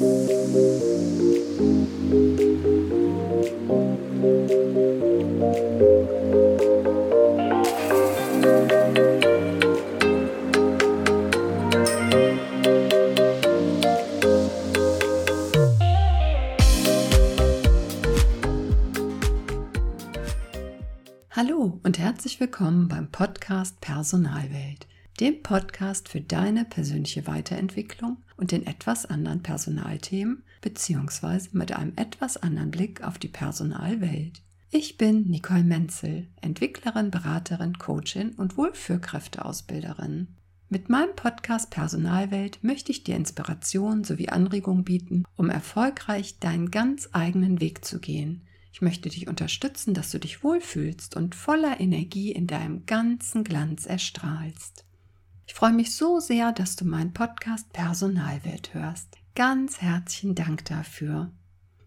Hallo und herzlich willkommen beim Podcast Personalwelt, dem Podcast für deine persönliche Weiterentwicklung und den etwas anderen Personalthemen beziehungsweise mit einem etwas anderen Blick auf die Personalwelt. Ich bin Nicole Menzel, Entwicklerin, Beraterin, Coachin und Wohlführkräfteausbilderin. Mit meinem Podcast Personalwelt möchte ich dir Inspiration sowie Anregung bieten, um erfolgreich deinen ganz eigenen Weg zu gehen – ich möchte dich unterstützen, dass du dich wohlfühlst und voller Energie in deinem ganzen Glanz erstrahlst. Ich freue mich so sehr, dass du meinen Podcast Personalwelt hörst. Ganz herzlichen Dank dafür.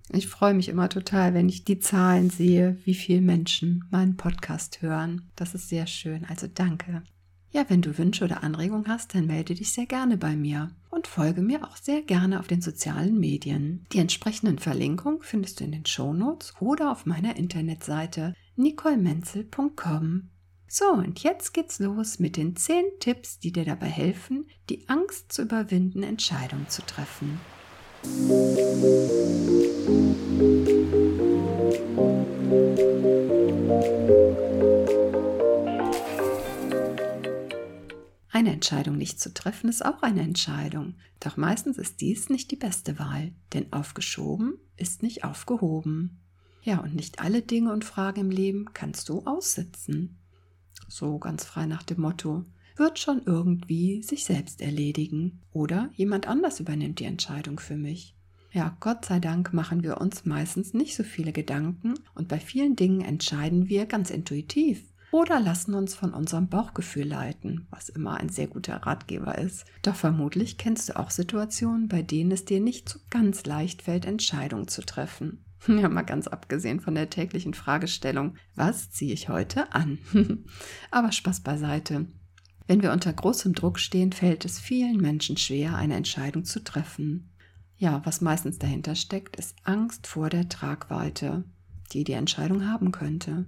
Ich freue mich immer total, wenn ich die Zahlen sehe, wie viele Menschen meinen Podcast hören. Das ist sehr schön. Also danke. Ja, wenn du Wünsche oder Anregungen hast, dann melde dich sehr gerne bei mir und folge mir auch sehr gerne auf den sozialen Medien. Die entsprechenden Verlinkungen findest du in den Shownotes oder auf meiner Internetseite nicolemenzel.com. So, und jetzt geht's los mit den 10 Tipps, die dir dabei helfen, die Angst zu überwinden, Entscheidungen zu treffen. Eine Entscheidung nicht zu treffen ist auch eine Entscheidung, doch meistens ist dies nicht die beste Wahl, denn aufgeschoben ist nicht aufgehoben. Ja, und nicht alle Dinge und Fragen im Leben kannst du aussitzen. So ganz frei nach dem Motto, wird schon irgendwie sich selbst erledigen oder jemand anders übernimmt die Entscheidung für mich. Ja, Gott sei Dank machen wir uns meistens nicht so viele Gedanken und bei vielen Dingen entscheiden wir ganz intuitiv oder lassen uns von unserem Bauchgefühl leiten, was immer ein sehr guter Ratgeber ist. Doch vermutlich kennst du auch Situationen, bei denen es dir nicht so ganz leicht fällt, Entscheidungen zu treffen. Ja, mal ganz abgesehen von der täglichen Fragestellung, was ziehe ich heute an? Aber Spaß beiseite. Wenn wir unter großem Druck stehen, fällt es vielen Menschen schwer, eine Entscheidung zu treffen. Ja, was meistens dahinter steckt, ist Angst vor der Tragweite, die die Entscheidung haben könnte.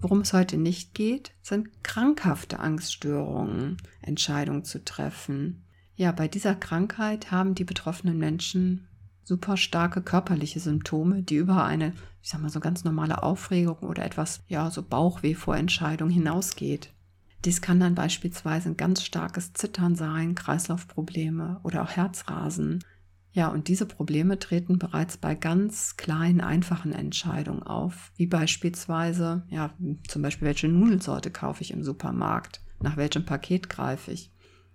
Worum es heute nicht geht, sind krankhafte Angststörungen, Entscheidungen zu treffen. Ja, bei dieser Krankheit haben die betroffenen Menschen super starke körperliche Symptome, die über eine, ich sag mal, so ganz normale Aufregung oder etwas, ja, so Bauchweh vor Entscheidung hinausgeht. Dies kann dann beispielsweise ein ganz starkes Zittern sein, Kreislaufprobleme oder auch Herzrasen. Ja, und diese Probleme treten bereits bei ganz kleinen, einfachen Entscheidungen auf, wie beispielsweise, ja, zum Beispiel, welche Nudelsorte kaufe ich im Supermarkt, nach welchem Paket greife ich.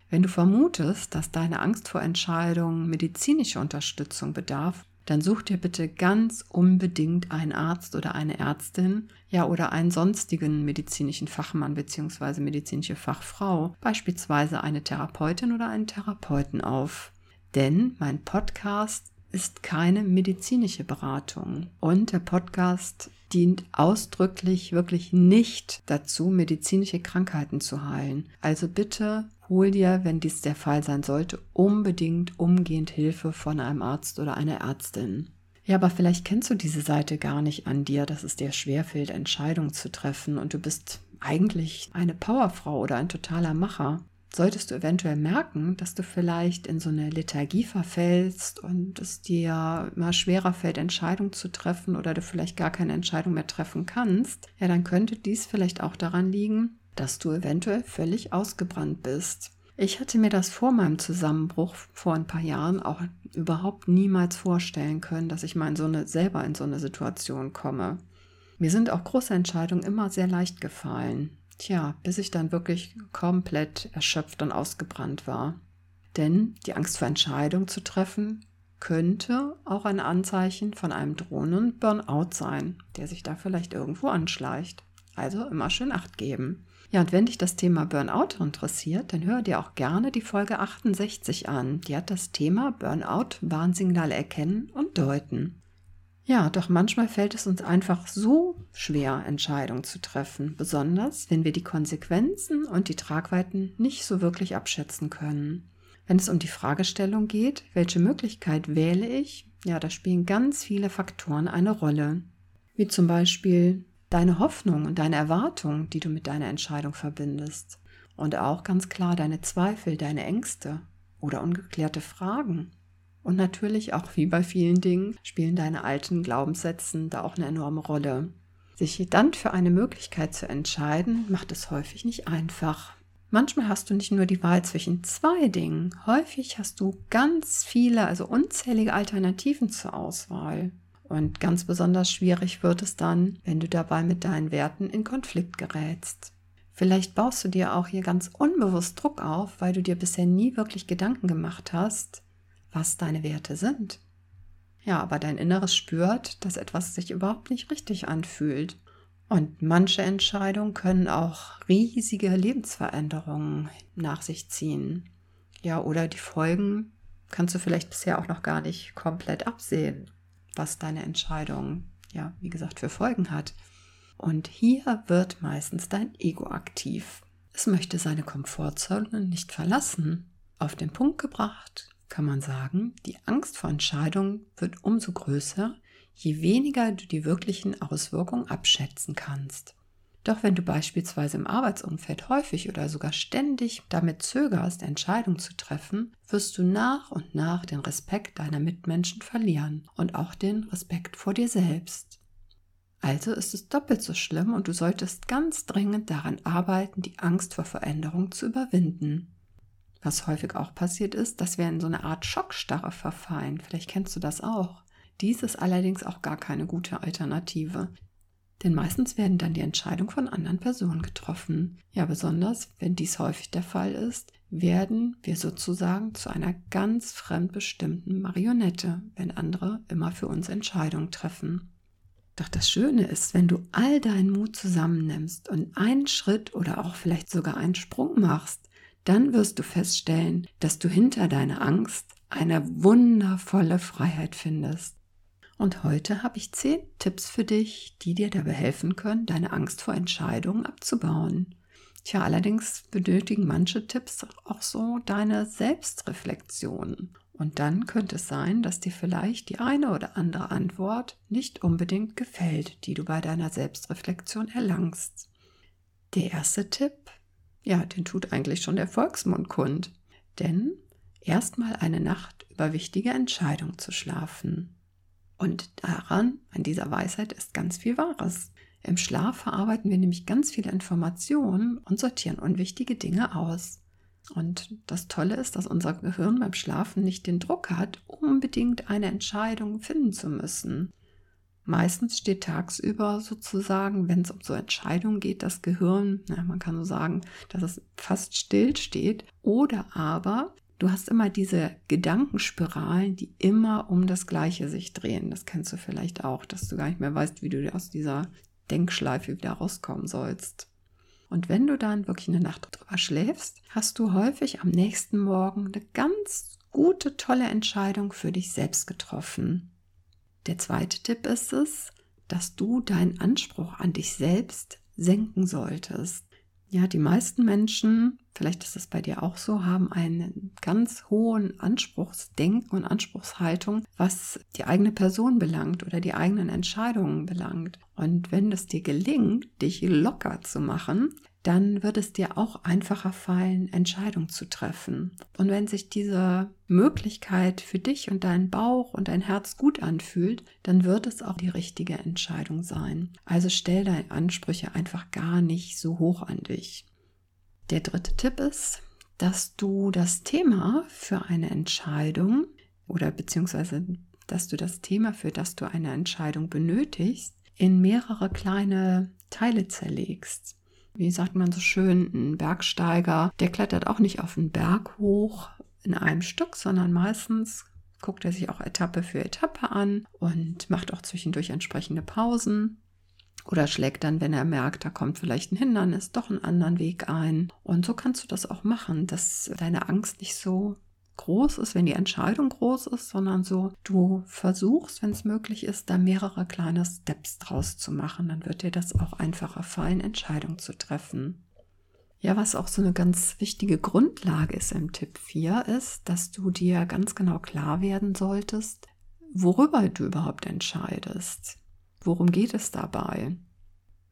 Wenn du vermutest, dass deine Angst vor Entscheidungen medizinische Unterstützung bedarf, dann such dir bitte ganz unbedingt einen Arzt oder eine Ärztin, ja, oder einen sonstigen medizinischen Fachmann bzw. medizinische Fachfrau, beispielsweise eine Therapeutin oder einen Therapeuten auf denn mein Podcast ist keine medizinische Beratung und der Podcast dient ausdrücklich wirklich nicht dazu, medizinische Krankheiten zu heilen. Also bitte hol dir, wenn dies der Fall sein sollte, unbedingt umgehend Hilfe von einem Arzt oder einer Ärztin. Ja, aber vielleicht kennst du diese Seite gar nicht an dir, dass es dir schwerfällt, Entscheidungen zu treffen und du bist eigentlich eine Powerfrau oder ein totaler Macher solltest du eventuell merken, dass du vielleicht in so eine Lethargie verfällst und es dir immer schwerer fällt, Entscheidungen zu treffen oder du vielleicht gar keine Entscheidung mehr treffen kannst, ja, dann könnte dies vielleicht auch daran liegen, dass du eventuell völlig ausgebrannt bist. Ich hatte mir das vor meinem Zusammenbruch vor ein paar Jahren auch überhaupt niemals vorstellen können, dass ich mal in so eine, selber in so eine Situation komme. Mir sind auch große Entscheidungen immer sehr leicht gefallen. Tja, bis ich dann wirklich komplett erschöpft und ausgebrannt war. Denn die Angst vor Entscheidungen zu treffen könnte auch ein Anzeichen von einem drohenden Burnout sein, der sich da vielleicht irgendwo anschleicht. Also immer schön Acht geben. Ja, und wenn dich das Thema Burnout interessiert, dann hör dir auch gerne die Folge 68 an. Die hat das Thema Burnout, Warnsignale erkennen und deuten. Ja, doch manchmal fällt es uns einfach so schwer, Entscheidungen zu treffen, besonders wenn wir die Konsequenzen und die Tragweiten nicht so wirklich abschätzen können. Wenn es um die Fragestellung geht, welche Möglichkeit wähle ich, ja, da spielen ganz viele Faktoren eine Rolle. Wie zum Beispiel deine Hoffnung und deine Erwartung, die du mit deiner Entscheidung verbindest. Und auch ganz klar deine Zweifel, deine Ängste oder ungeklärte Fragen. Und natürlich auch wie bei vielen Dingen spielen deine alten Glaubenssätze da auch eine enorme Rolle. Sich dann für eine Möglichkeit zu entscheiden, macht es häufig nicht einfach. Manchmal hast du nicht nur die Wahl zwischen zwei Dingen, häufig hast du ganz viele, also unzählige Alternativen zur Auswahl. Und ganz besonders schwierig wird es dann, wenn du dabei mit deinen Werten in Konflikt gerätst. Vielleicht baust du dir auch hier ganz unbewusst Druck auf, weil du dir bisher nie wirklich Gedanken gemacht hast, was deine Werte sind. Ja, aber dein Inneres spürt, dass etwas sich überhaupt nicht richtig anfühlt. Und manche Entscheidungen können auch riesige Lebensveränderungen nach sich ziehen. Ja, oder die Folgen kannst du vielleicht bisher auch noch gar nicht komplett absehen, was deine Entscheidung, ja, wie gesagt, für Folgen hat. Und hier wird meistens dein Ego aktiv. Es möchte seine Komfortzone nicht verlassen. Auf den Punkt gebracht kann man sagen, die Angst vor Entscheidungen wird umso größer, je weniger du die wirklichen Auswirkungen abschätzen kannst. Doch wenn du beispielsweise im Arbeitsumfeld häufig oder sogar ständig damit zögerst, Entscheidungen zu treffen, wirst du nach und nach den Respekt deiner Mitmenschen verlieren und auch den Respekt vor dir selbst. Also ist es doppelt so schlimm und du solltest ganz dringend daran arbeiten, die Angst vor Veränderung zu überwinden. Was häufig auch passiert ist, dass wir in so eine Art Schockstarre verfallen. Vielleicht kennst du das auch. Dies ist allerdings auch gar keine gute Alternative. Denn meistens werden dann die Entscheidungen von anderen Personen getroffen. Ja, besonders wenn dies häufig der Fall ist, werden wir sozusagen zu einer ganz fremdbestimmten Marionette, wenn andere immer für uns Entscheidungen treffen. Doch das Schöne ist, wenn du all deinen Mut zusammennimmst und einen Schritt oder auch vielleicht sogar einen Sprung machst, dann wirst du feststellen, dass du hinter deiner Angst eine wundervolle Freiheit findest. Und heute habe ich zehn Tipps für dich, die dir dabei helfen können, deine Angst vor Entscheidungen abzubauen. Tja, allerdings benötigen manche Tipps auch so deine Selbstreflexion. Und dann könnte es sein, dass dir vielleicht die eine oder andere Antwort nicht unbedingt gefällt, die du bei deiner Selbstreflexion erlangst. Der erste Tipp, ja, den tut eigentlich schon der Volksmund kund. Denn erstmal eine Nacht über wichtige Entscheidungen zu schlafen. Und daran, an dieser Weisheit, ist ganz viel Wahres. Im Schlaf verarbeiten wir nämlich ganz viele Informationen und sortieren unwichtige Dinge aus. Und das Tolle ist, dass unser Gehirn beim Schlafen nicht den Druck hat, unbedingt eine Entscheidung finden zu müssen. Meistens steht tagsüber sozusagen, wenn es um so Entscheidungen geht, das Gehirn, na, man kann so sagen, dass es fast still steht. Oder aber Du hast immer diese Gedankenspiralen, die immer um das Gleiche sich drehen. Das kennst du vielleicht auch, dass du gar nicht mehr weißt, wie du aus dieser Denkschleife wieder rauskommen sollst. Und wenn du dann wirklich eine Nacht drüber schläfst, hast du häufig am nächsten Morgen eine ganz gute, tolle Entscheidung für dich selbst getroffen. Der zweite Tipp ist es, dass du deinen Anspruch an dich selbst senken solltest. Ja, die meisten Menschen, vielleicht ist es bei dir auch so, haben einen ganz hohen Anspruchsdenken und Anspruchshaltung, was die eigene Person belangt oder die eigenen Entscheidungen belangt. Und wenn es dir gelingt, dich locker zu machen, dann wird es dir auch einfacher fallen, Entscheidungen zu treffen. Und wenn sich diese Möglichkeit für dich und deinen Bauch und dein Herz gut anfühlt, dann wird es auch die richtige Entscheidung sein. Also stell deine Ansprüche einfach gar nicht so hoch an dich. Der dritte Tipp ist, dass du das Thema für eine Entscheidung oder beziehungsweise dass du das Thema, für das du eine Entscheidung benötigst, in mehrere kleine Teile zerlegst wie sagt man so schön, ein Bergsteiger, der klettert auch nicht auf den Berg hoch in einem Stück, sondern meistens guckt er sich auch Etappe für Etappe an und macht auch zwischendurch entsprechende Pausen oder schlägt dann, wenn er merkt, da kommt vielleicht ein Hindernis, doch einen anderen Weg ein. Und so kannst du das auch machen, dass deine Angst nicht so groß ist, wenn die Entscheidung groß ist, sondern so, du versuchst, wenn es möglich ist, da mehrere kleine Steps draus zu machen. Dann wird dir das auch einfacher fallen, Entscheidungen zu treffen. Ja, was auch so eine ganz wichtige Grundlage ist im Tipp 4, ist, dass du dir ganz genau klar werden solltest, worüber du überhaupt entscheidest. Worum geht es dabei?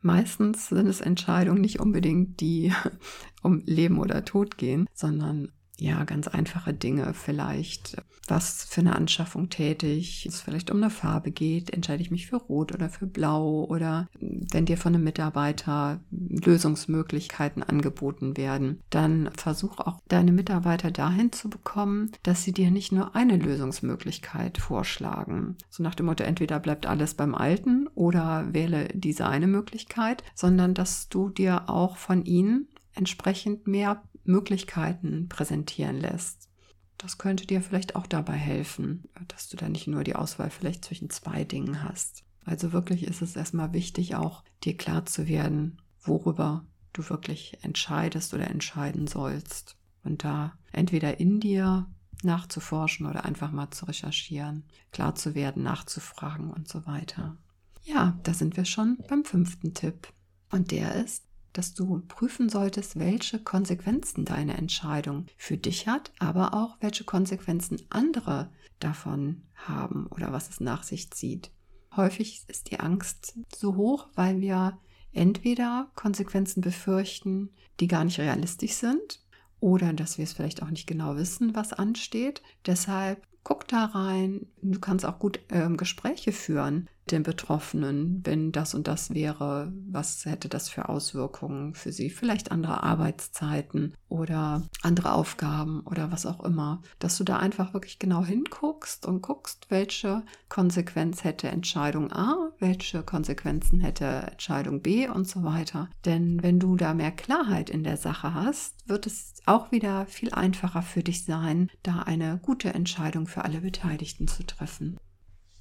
Meistens sind es Entscheidungen nicht unbedingt, die um Leben oder Tod gehen, sondern ja, ganz einfache Dinge vielleicht. Was für eine Anschaffung tätig, es vielleicht um eine Farbe geht, entscheide ich mich für Rot oder für Blau oder wenn dir von einem Mitarbeiter Lösungsmöglichkeiten angeboten werden, dann versuch auch deine Mitarbeiter dahin zu bekommen, dass sie dir nicht nur eine Lösungsmöglichkeit vorschlagen. So nach dem Motto, entweder bleibt alles beim Alten oder wähle diese eine Möglichkeit, sondern dass du dir auch von ihnen entsprechend mehr Möglichkeiten präsentieren lässt. Das könnte dir vielleicht auch dabei helfen, dass du da nicht nur die Auswahl vielleicht zwischen zwei Dingen hast. Also wirklich ist es erstmal wichtig, auch dir klar zu werden, worüber du wirklich entscheidest oder entscheiden sollst. Und da entweder in dir nachzuforschen oder einfach mal zu recherchieren, klar zu werden, nachzufragen und so weiter. Ja, da sind wir schon beim fünften Tipp. Und der ist, dass du prüfen solltest, welche Konsequenzen deine Entscheidung für dich hat, aber auch welche Konsequenzen andere davon haben oder was es nach sich zieht. Häufig ist die Angst so hoch, weil wir entweder Konsequenzen befürchten, die gar nicht realistisch sind, oder dass wir es vielleicht auch nicht genau wissen, was ansteht. Deshalb guck da rein. Du kannst auch gut äh, Gespräche führen den Betroffenen, wenn das und das wäre, was hätte das für Auswirkungen für sie? Vielleicht andere Arbeitszeiten oder andere Aufgaben oder was auch immer. Dass du da einfach wirklich genau hinguckst und guckst, welche Konsequenz hätte Entscheidung A, welche Konsequenzen hätte Entscheidung B und so weiter. Denn wenn du da mehr Klarheit in der Sache hast, wird es auch wieder viel einfacher für dich sein, da eine gute Entscheidung für alle Beteiligten zu treffen.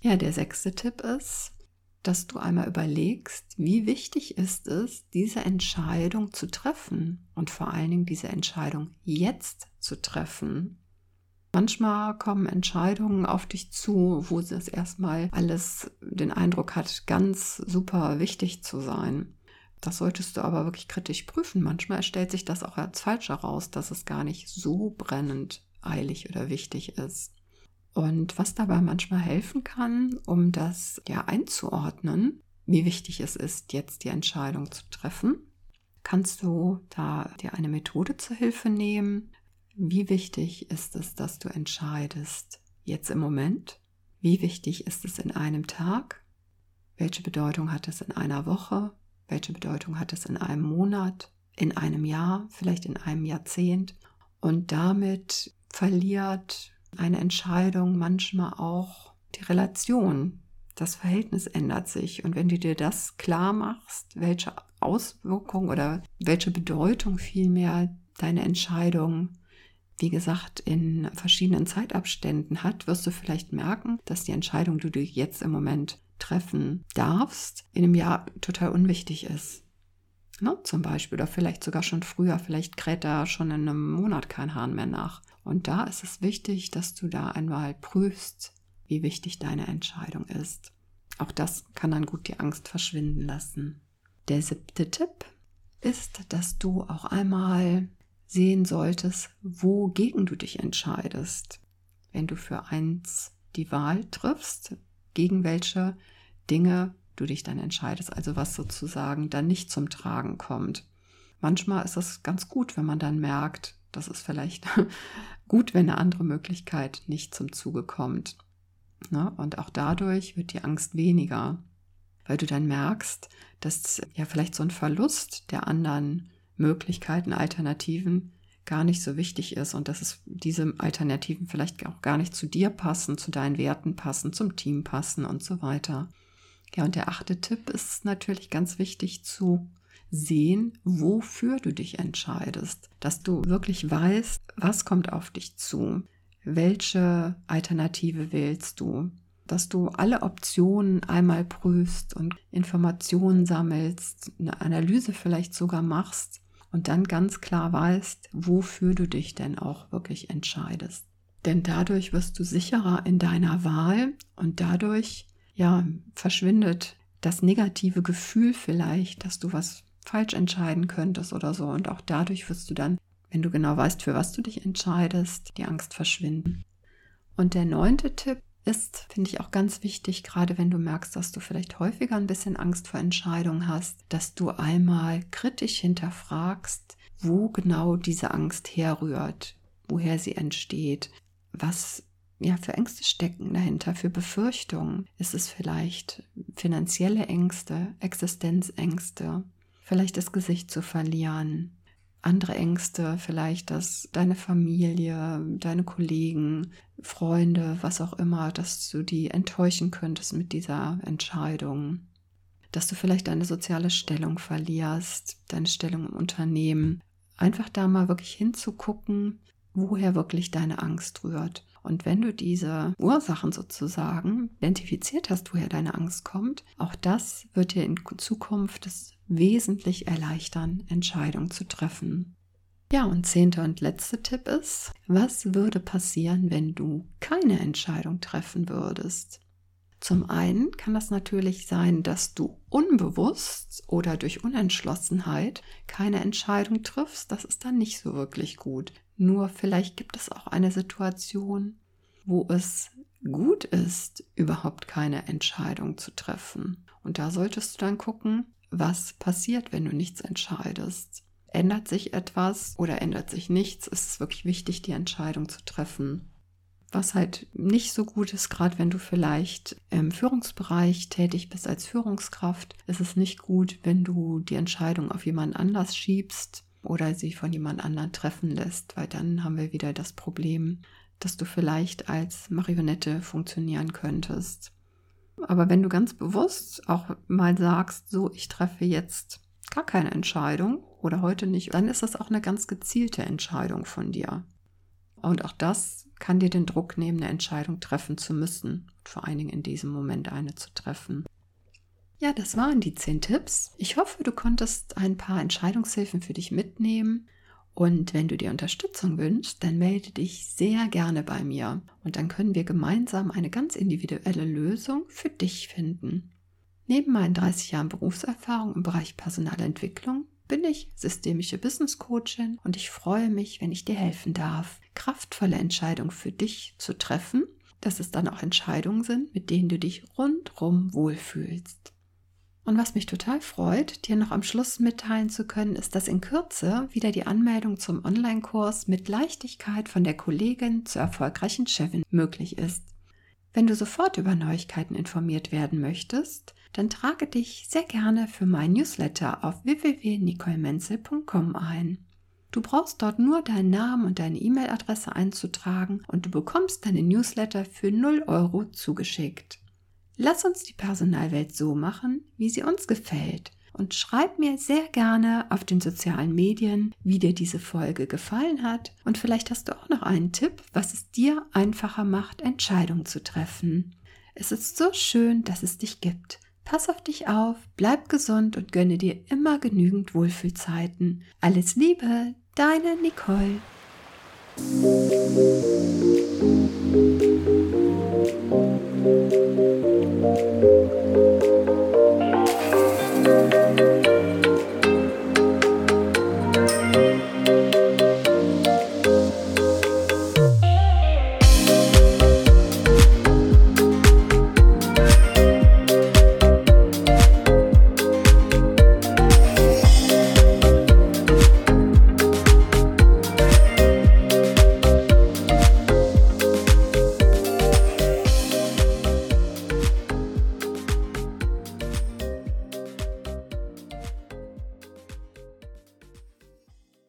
Ja, der sechste Tipp ist, dass du einmal überlegst, wie wichtig ist es, diese Entscheidung zu treffen und vor allen Dingen diese Entscheidung jetzt zu treffen. Manchmal kommen Entscheidungen auf dich zu, wo es erstmal alles den Eindruck hat, ganz super wichtig zu sein. Das solltest du aber wirklich kritisch prüfen. Manchmal stellt sich das auch als falsch heraus, dass es gar nicht so brennend eilig oder wichtig ist. Und was dabei manchmal helfen kann, um das ja einzuordnen, wie wichtig es ist, jetzt die Entscheidung zu treffen, kannst du da dir eine Methode zur Hilfe nehmen. Wie wichtig ist es, dass du entscheidest jetzt im Moment? Wie wichtig ist es in einem Tag? Welche Bedeutung hat es in einer Woche? Welche Bedeutung hat es in einem Monat? In einem Jahr? Vielleicht in einem Jahrzehnt? Und damit verliert eine Entscheidung manchmal auch die Relation. Das Verhältnis ändert sich. Und wenn du dir das klar machst, welche Auswirkung oder welche Bedeutung vielmehr deine Entscheidung, wie gesagt, in verschiedenen Zeitabständen hat, wirst du vielleicht merken, dass die Entscheidung, die du jetzt im Moment treffen darfst, in einem Jahr total unwichtig ist. Ne? Zum Beispiel, oder vielleicht sogar schon früher, vielleicht kräht da schon in einem Monat kein Hahn mehr nach. Und da ist es wichtig, dass du da einmal prüfst, wie wichtig deine Entscheidung ist. Auch das kann dann gut die Angst verschwinden lassen. Der siebte Tipp ist, dass du auch einmal sehen solltest, wogegen du dich entscheidest. Wenn du für eins die Wahl triffst, gegen welche Dinge du dich dann entscheidest, also was sozusagen dann nicht zum Tragen kommt. Manchmal ist es ganz gut, wenn man dann merkt, das ist vielleicht gut, wenn eine andere Möglichkeit nicht zum Zuge kommt. Ne? Und auch dadurch wird die Angst weniger, weil du dann merkst, dass ja vielleicht so ein Verlust der anderen Möglichkeiten, Alternativen gar nicht so wichtig ist und dass es diese Alternativen vielleicht auch gar nicht zu dir passen, zu deinen Werten passen, zum Team passen und so weiter. Ja, und der achte Tipp ist natürlich ganz wichtig zu sehen, wofür du dich entscheidest, dass du wirklich weißt, was kommt auf dich zu, welche Alternative wählst du, dass du alle Optionen einmal prüfst und Informationen sammelst, eine Analyse vielleicht sogar machst und dann ganz klar weißt, wofür du dich denn auch wirklich entscheidest. Denn dadurch wirst du sicherer in deiner Wahl und dadurch ja verschwindet das negative Gefühl vielleicht, dass du was falsch entscheiden könntest oder so. Und auch dadurch wirst du dann, wenn du genau weißt, für was du dich entscheidest, die Angst verschwinden. Und der neunte Tipp ist, finde ich auch ganz wichtig, gerade wenn du merkst, dass du vielleicht häufiger ein bisschen Angst vor Entscheidungen hast, dass du einmal kritisch hinterfragst, wo genau diese Angst herrührt, woher sie entsteht, was ja für Ängste stecken dahinter, für Befürchtungen. Ist es vielleicht finanzielle Ängste, Existenzängste, vielleicht das Gesicht zu verlieren, andere Ängste, vielleicht, dass deine Familie, deine Kollegen, Freunde, was auch immer, dass du die enttäuschen könntest mit dieser Entscheidung. Dass du vielleicht deine soziale Stellung verlierst, deine Stellung im Unternehmen. Einfach da mal wirklich hinzugucken, woher wirklich deine Angst rührt. Und wenn du diese Ursachen sozusagen identifiziert hast, woher deine Angst kommt, auch das wird dir in Zukunft es wesentlich erleichtern, Entscheidungen zu treffen. Ja, und zehnter und letzter Tipp ist, was würde passieren, wenn du keine Entscheidung treffen würdest? Zum einen kann das natürlich sein, dass du unbewusst oder durch Unentschlossenheit keine Entscheidung triffst. Das ist dann nicht so wirklich gut. Nur vielleicht gibt es auch eine Situation, wo es gut ist, überhaupt keine Entscheidung zu treffen. Und da solltest du dann gucken, was passiert, wenn du nichts entscheidest. Ändert sich etwas oder ändert sich nichts? Ist es wirklich wichtig, die Entscheidung zu treffen. Was halt nicht so gut ist, gerade wenn du vielleicht im Führungsbereich tätig bist als Führungskraft, ist es nicht gut, wenn du die Entscheidung auf jemand anders schiebst oder sie von jemand anderem treffen lässt, weil dann haben wir wieder das Problem, dass du vielleicht als Marionette funktionieren könntest. Aber wenn du ganz bewusst auch mal sagst, so, ich treffe jetzt gar keine Entscheidung oder heute nicht, dann ist das auch eine ganz gezielte Entscheidung von dir. Und auch das kann dir den Druck nehmen, eine Entscheidung treffen zu müssen. Vor allen Dingen in diesem Moment eine zu treffen. Ja, das waren die zehn Tipps. Ich hoffe, du konntest ein paar Entscheidungshilfen für dich mitnehmen. Und wenn du dir Unterstützung wünschst, dann melde dich sehr gerne bei mir und dann können wir gemeinsam eine ganz individuelle Lösung für dich finden. Neben meinen 30 Jahren Berufserfahrung im Bereich Personalentwicklung bin ich systemische Business Coachin und ich freue mich, wenn ich dir helfen darf, kraftvolle Entscheidungen für dich zu treffen, dass es dann auch Entscheidungen sind, mit denen du dich rundrum wohlfühlst. Und was mich total freut, dir noch am Schluss mitteilen zu können, ist, dass in Kürze wieder die Anmeldung zum Online-Kurs mit Leichtigkeit von der Kollegin zur erfolgreichen Chefin möglich ist. Wenn du sofort über Neuigkeiten informiert werden möchtest, dann trage dich sehr gerne für mein Newsletter auf www.nicolemenzel.com ein. Du brauchst dort nur deinen Namen und deine E-Mail-Adresse einzutragen und du bekommst deine Newsletter für 0 Euro zugeschickt. Lass uns die Personalwelt so machen, wie sie uns gefällt. Und schreib mir sehr gerne auf den sozialen Medien, wie dir diese Folge gefallen hat. Und vielleicht hast du auch noch einen Tipp, was es dir einfacher macht, Entscheidungen zu treffen. Es ist so schön, dass es dich gibt. Pass auf dich auf, bleib gesund und gönne dir immer genügend Wohlfühlzeiten. Alles Liebe, deine Nicole.